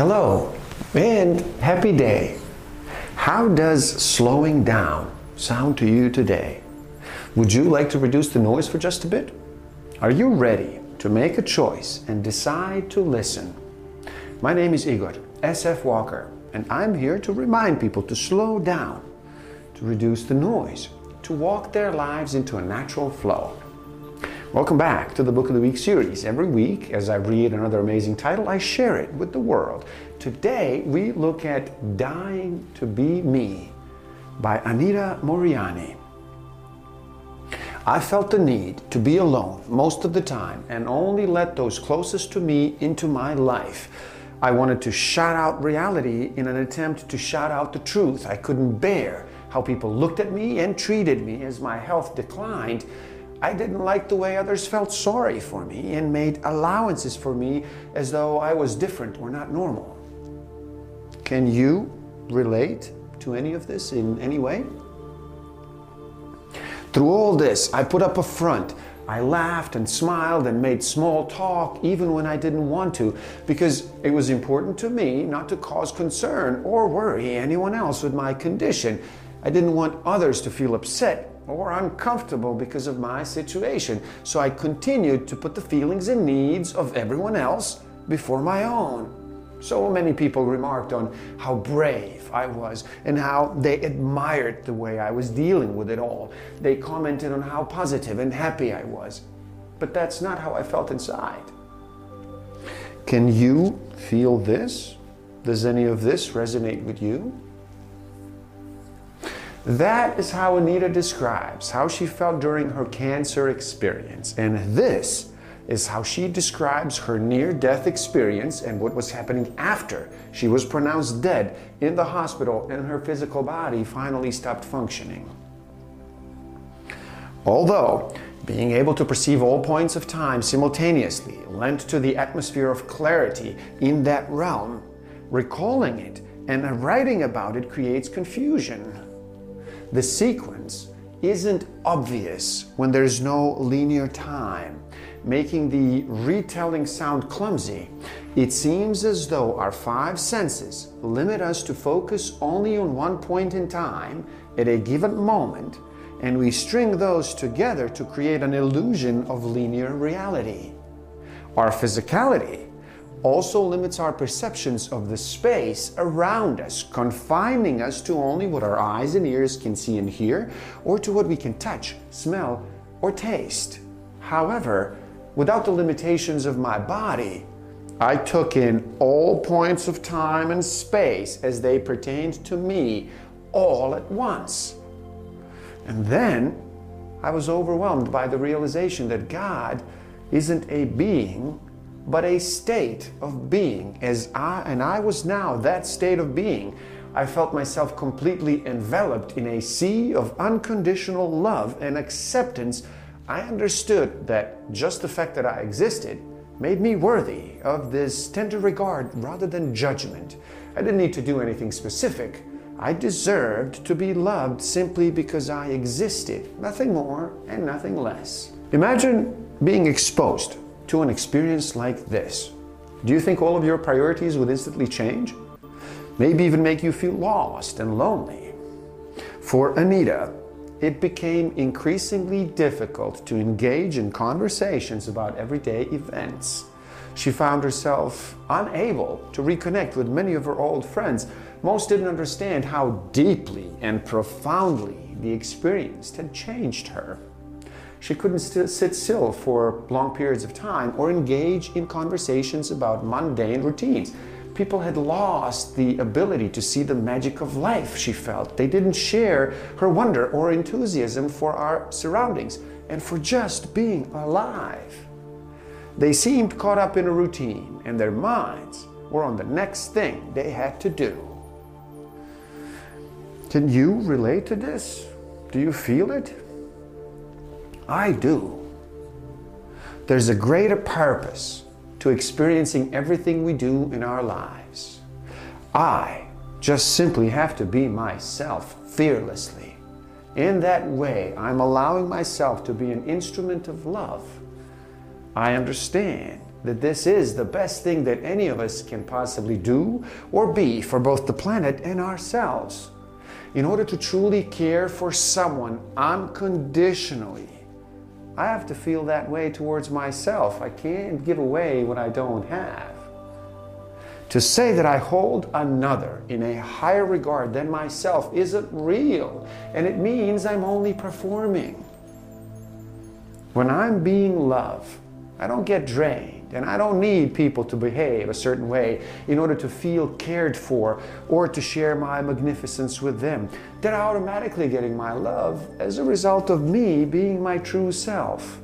Hello and happy day. How does slowing down sound to you today? Would you like to reduce the noise for just a bit? Are you ready to make a choice and decide to listen? My name is Igor SF Walker, and I'm here to remind people to slow down, to reduce the noise, to walk their lives into a natural flow. Welcome back to the Book of the Week series. Every week, as I read another amazing title, I share it with the world. Today, we look at Dying to Be Me by Anita Moorjani. I felt the need to be alone most of the time and only let those closest to me into my life. I wanted to shout out reality in an attempt to shout out the truth. I couldn't bear how people looked at me and treated me as my health declined I didn't like the way others felt sorry for me and made allowances for me as though I was different or not normal. Can you relate to any of this in any way? Through all this, I put up a front. I laughed and smiled and made small talk even when I didn't want to because it was important to me not to cause concern or worry anyone else with my condition. I didn't want others to feel upset or uncomfortable because of my situation. So I continued to put the feelings and needs of everyone else before my own. So many people remarked on how brave I was and how they admired the way I was dealing with it all. They commented on how positive and happy I was. But that's not how I felt inside. Can you feel this? Does any of this resonate with you? That is how Anita describes how she felt during her cancer experience. And this is how she describes her near death experience and what was happening after she was pronounced dead in the hospital and her physical body finally stopped functioning. Although being able to perceive all points of time simultaneously lent to the atmosphere of clarity in that realm, recalling it and writing about it creates confusion the sequence isn't obvious when there's no linear time, making the retelling sound clumsy. It seems as though our five senses limit us to focus only on one point in time at a given moment, and we string those together to create an illusion of linear reality. Our physicality also limits our perceptions of the space around us, confining us to only what our eyes and ears can see and hear, or to what we can touch, smell, or taste. However, without the limitations of my body, I took in all points of time and space as they pertained to me all at once. And then I was overwhelmed by the realization that God isn't a being but a state of being. As I and I was now that state of being, I felt myself completely enveloped in a sea of unconditional love and acceptance. I understood that just the fact that I existed made me worthy of this tender regard rather than judgment. I didn't need to do anything specific. I deserved to be loved simply because I existed, nothing more and nothing less. Imagine being exposed to an experience like this, do you think all of your priorities would instantly change? Maybe even make you feel lost and lonely. For Anita, it became increasingly difficult to engage in conversations about everyday events. She found herself unable to reconnect with many of her old friends. Most didn't understand how deeply and profoundly the experience had changed her. She couldn't sit still for long periods of time or engage in conversations about mundane routines. People had lost the ability to see the magic of life, she felt. They didn't share her wonder or enthusiasm for our surroundings and for just being alive. They seemed caught up in a routine, and their minds were on the next thing they had to do. Can you relate to this? Do you feel it? I do. There's a greater purpose to experiencing everything we do in our lives. I just simply have to be myself fearlessly. In that way, I'm allowing myself to be an instrument of love. I understand that this is the best thing that any of us can possibly do or be for both the planet and ourselves. In order to truly care for someone unconditionally, I have to feel that way towards myself. I can't give away what I don't have. To say that I hold another in a higher regard than myself isn't real, and it means I'm only performing. When I'm being love, I don't get drained, and I don't need people to behave a certain way in order to feel cared for or to share my magnificence with them. They're automatically getting my love as a result of me being my true self.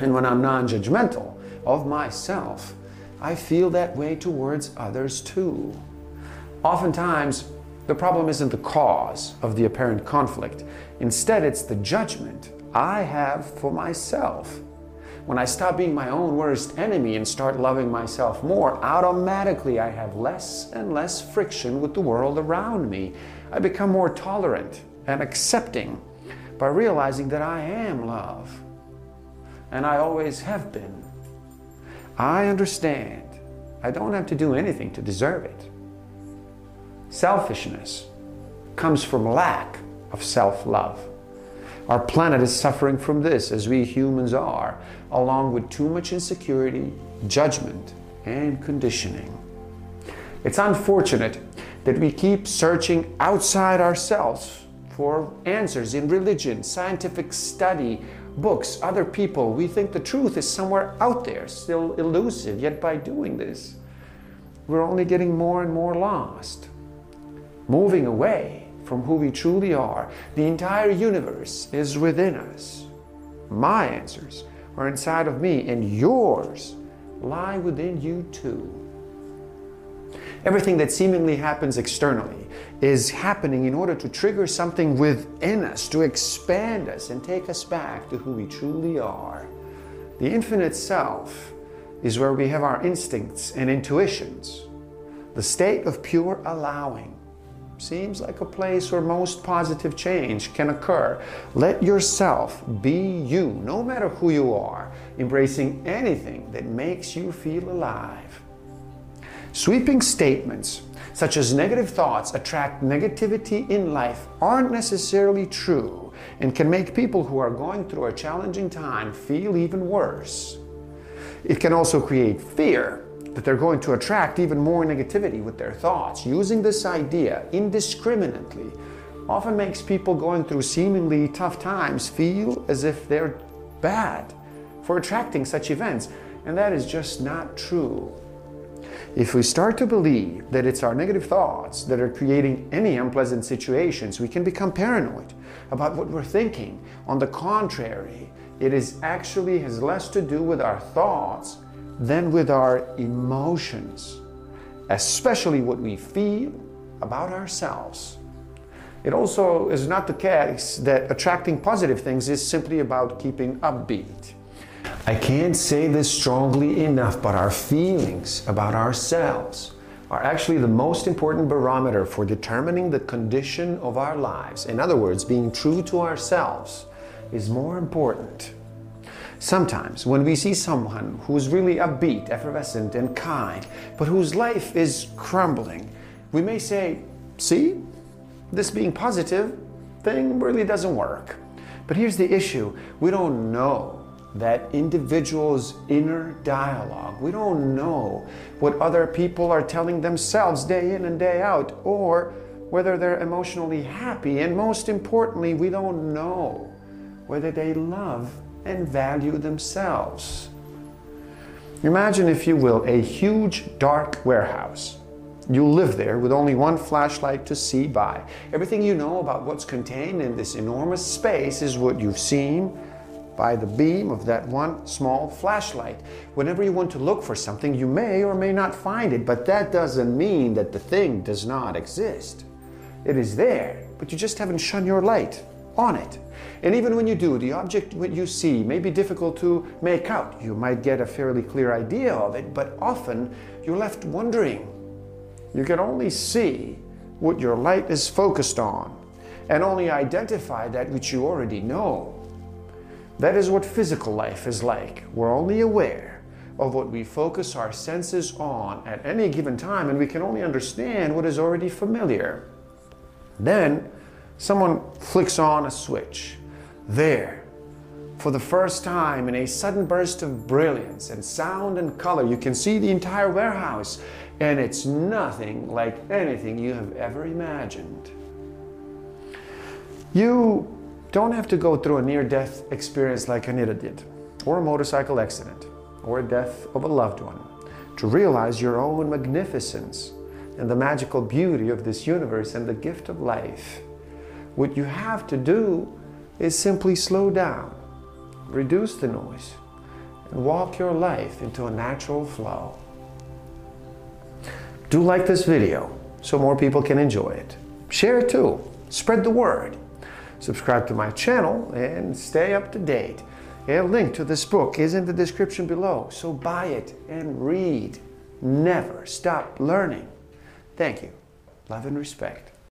And when I'm non judgmental of myself, I feel that way towards others too. Oftentimes, the problem isn't the cause of the apparent conflict. Instead, it's the judgment I have for myself. When I stop being my own worst enemy and start loving myself more, automatically I have less and less friction with the world around me. I become more tolerant and accepting by realizing that I am love. And I always have been. I understand. I don't have to do anything to deserve it. Selfishness comes from lack of self love. Our planet is suffering from this, as we humans are, along with too much insecurity, judgment, and conditioning. It's unfortunate that we keep searching outside ourselves for answers in religion, scientific study, books, other people. We think the truth is somewhere out there, still elusive, yet by doing this, we're only getting more and more lost, moving away from who we truly are. The entire universe is within us. My answers are inside of me, and yours lie within you too. Everything that seemingly happens externally is happening in order to trigger something within us, to expand us and take us back to who we truly are. The infinite self is where we have our instincts and intuitions, the state of pure allowing seems like a place where most positive change can occur. Let yourself be you, no matter who you are, embracing anything that makes you feel alive. Sweeping statements such as negative thoughts attract negativity in life aren't necessarily true and can make people who are going through a challenging time feel even worse. It can also create fear that they're going to attract even more negativity with their thoughts. Using this idea indiscriminately often makes people going through seemingly tough times feel as if they're bad for attracting such events, and that is just not true. If we start to believe that it's our negative thoughts that are creating any unpleasant situations, we can become paranoid about what we're thinking. On the contrary, it is actually has less to do with our thoughts than with our emotions, especially what we feel about ourselves. It also is not the case that attracting positive things is simply about keeping upbeat. I can't say this strongly enough, but our feelings about ourselves are actually the most important barometer for determining the condition of our lives. In other words, being true to ourselves is more important Sometimes, when we see someone who's really upbeat, effervescent, and kind, but whose life is crumbling, we may say, See, this being positive thing really doesn't work. But here's the issue we don't know that individual's inner dialogue. We don't know what other people are telling themselves day in and day out, or whether they're emotionally happy. And most importantly, we don't know whether they love and value themselves. Imagine, if you will, a huge dark warehouse. You live there with only one flashlight to see by. Everything you know about what's contained in this enormous space is what you've seen by the beam of that one small flashlight. Whenever you want to look for something, you may or may not find it, but that doesn't mean that the thing does not exist. It is there, but you just haven't shone your light on it. And even when you do, the object what you see may be difficult to make out. You might get a fairly clear idea of it, but often you're left wondering. You can only see what your light is focused on and only identify that which you already know. That is what physical life is like. We're only aware of what we focus our senses on at any given time, and we can only understand what is already familiar. Then someone flicks on a switch. There, for the first time, in a sudden burst of brilliance and sound and color, you can see the entire warehouse, and it's nothing like anything you have ever imagined. You don't have to go through a near death experience like Anita did, or a motorcycle accident, or a death of a loved one to realize your own magnificence and the magical beauty of this universe and the gift of life. What you have to do is simply slow down, reduce the noise, and walk your life into a natural flow. Do like this video so more people can enjoy it. Share it too. Spread the word. Subscribe to my channel and stay up to date. A link to this book is in the description below, so buy it and read. Never stop learning. Thank you. Love and respect.